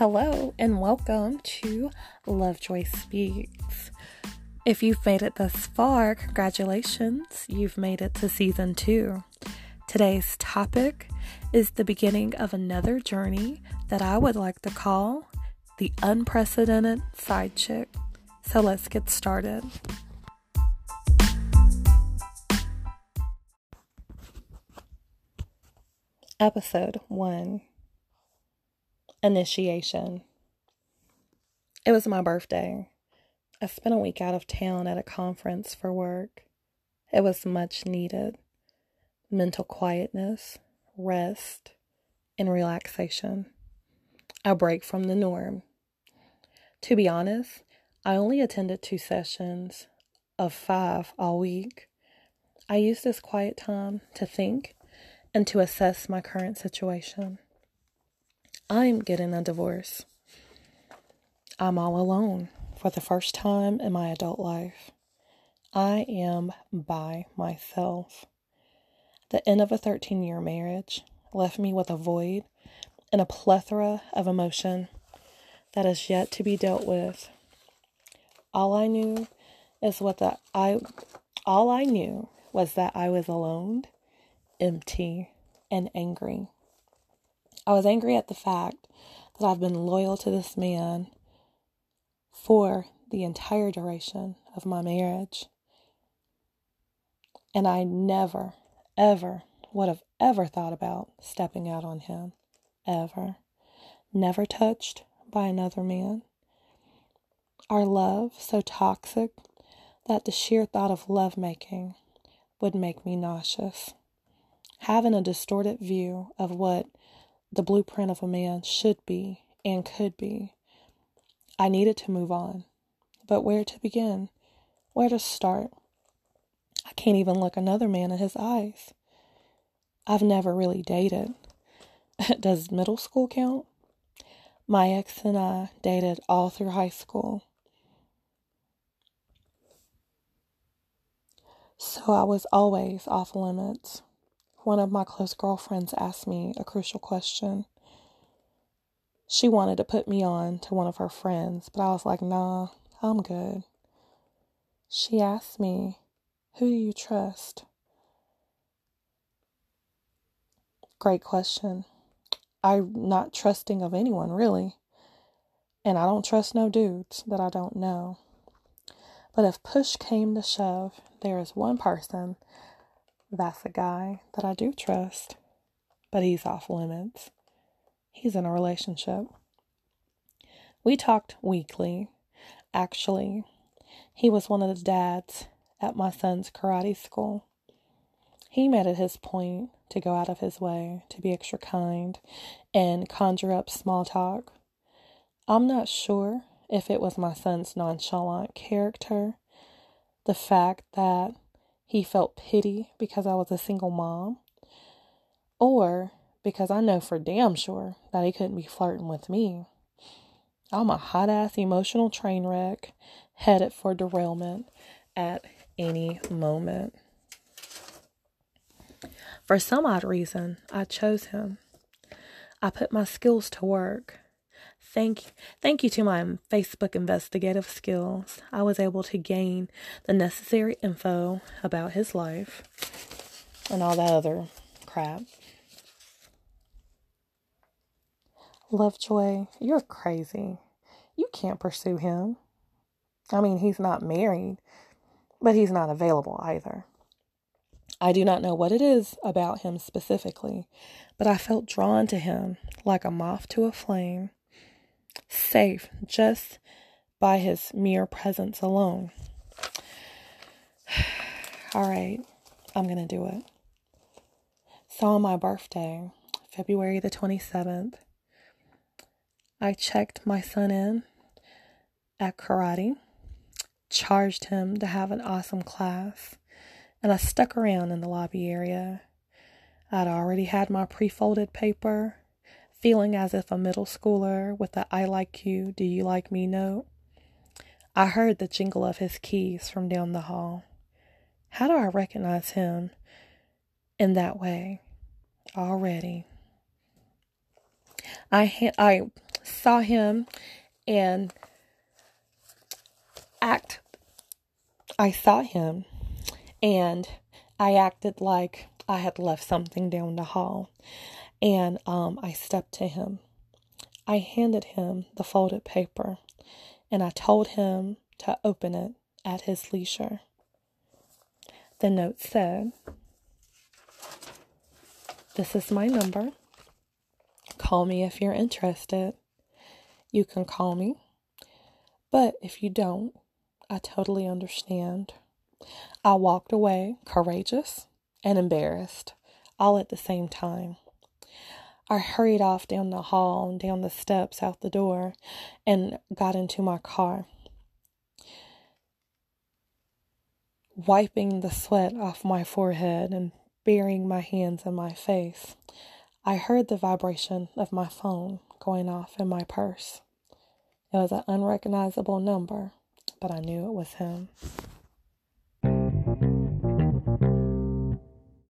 Hello, and welcome to Lovejoy Speaks. If you've made it thus far, congratulations, you've made it to season two. Today's topic is the beginning of another journey that I would like to call the unprecedented side chick. So let's get started. Episode 1 Initiation. It was my birthday. I spent a week out of town at a conference for work. It was much needed mental quietness, rest, and relaxation. A break from the norm. To be honest, I only attended two sessions of five all week. I used this quiet time to think and to assess my current situation. I'm getting a divorce. I'm all alone for the first time in my adult life. I am by myself. The end of a 13 year marriage left me with a void and a plethora of emotion that is yet to be dealt with. All I knew is what that I all I knew was that I was alone, empty, and angry. I was angry at the fact that I've been loyal to this man for the entire duration of my marriage. And I never, ever would have ever thought about stepping out on him. Ever. Never touched by another man. Our love so toxic that the sheer thought of lovemaking would make me nauseous. Having a distorted view of what the blueprint of a man should be and could be. I needed to move on, but where to begin? Where to start? I can't even look another man in his eyes. I've never really dated. Does middle school count? My ex and I dated all through high school. So I was always off limits one of my close girlfriends asked me a crucial question. She wanted to put me on to one of her friends, but I was like, nah, I'm good. She asked me, Who do you trust? Great question. I'm not trusting of anyone, really. And I don't trust no dudes that I don't know. But if push came to shove, there is one person that's a guy that I do trust, but he's off limits. He's in a relationship. We talked weekly. Actually, he was one of the dads at my son's karate school. He made it his point to go out of his way to be extra kind and conjure up small talk. I'm not sure if it was my son's nonchalant character, the fact that he felt pity because I was a single mom, or because I know for damn sure that he couldn't be flirting with me. I'm a hot ass emotional train wreck headed for derailment at any moment. For some odd reason, I chose him. I put my skills to work. Thank, thank you to my Facebook investigative skills, I was able to gain the necessary info about his life and all that other crap. Lovejoy, you're crazy. You can't pursue him. I mean, he's not married, but he's not available either. I do not know what it is about him specifically, but I felt drawn to him like a moth to a flame safe just by his mere presence alone. All right, I'm going to do it. So, on my birthday, February the 27th, I checked my son in at karate, charged him to have an awesome class, and I stuck around in the lobby area. I'd already had my pre folded paper feeling as if a middle schooler with a I like you, do you like me note. I heard the jingle of his keys from down the hall. How do I recognize him in that way already? I ha- I saw him and act I saw him and I acted like I had left something down the hall and um, I stepped to him. I handed him the folded paper and I told him to open it at his leisure. The note said, This is my number. Call me if you're interested. You can call me. But if you don't, I totally understand. I walked away courageous and embarrassed, all at the same time. I hurried off down the hall and down the steps out the door and got into my car. wiping the sweat off my forehead and burying my hands in my face, I heard the vibration of my phone going off in my purse. It was an unrecognizable number, but I knew it was him.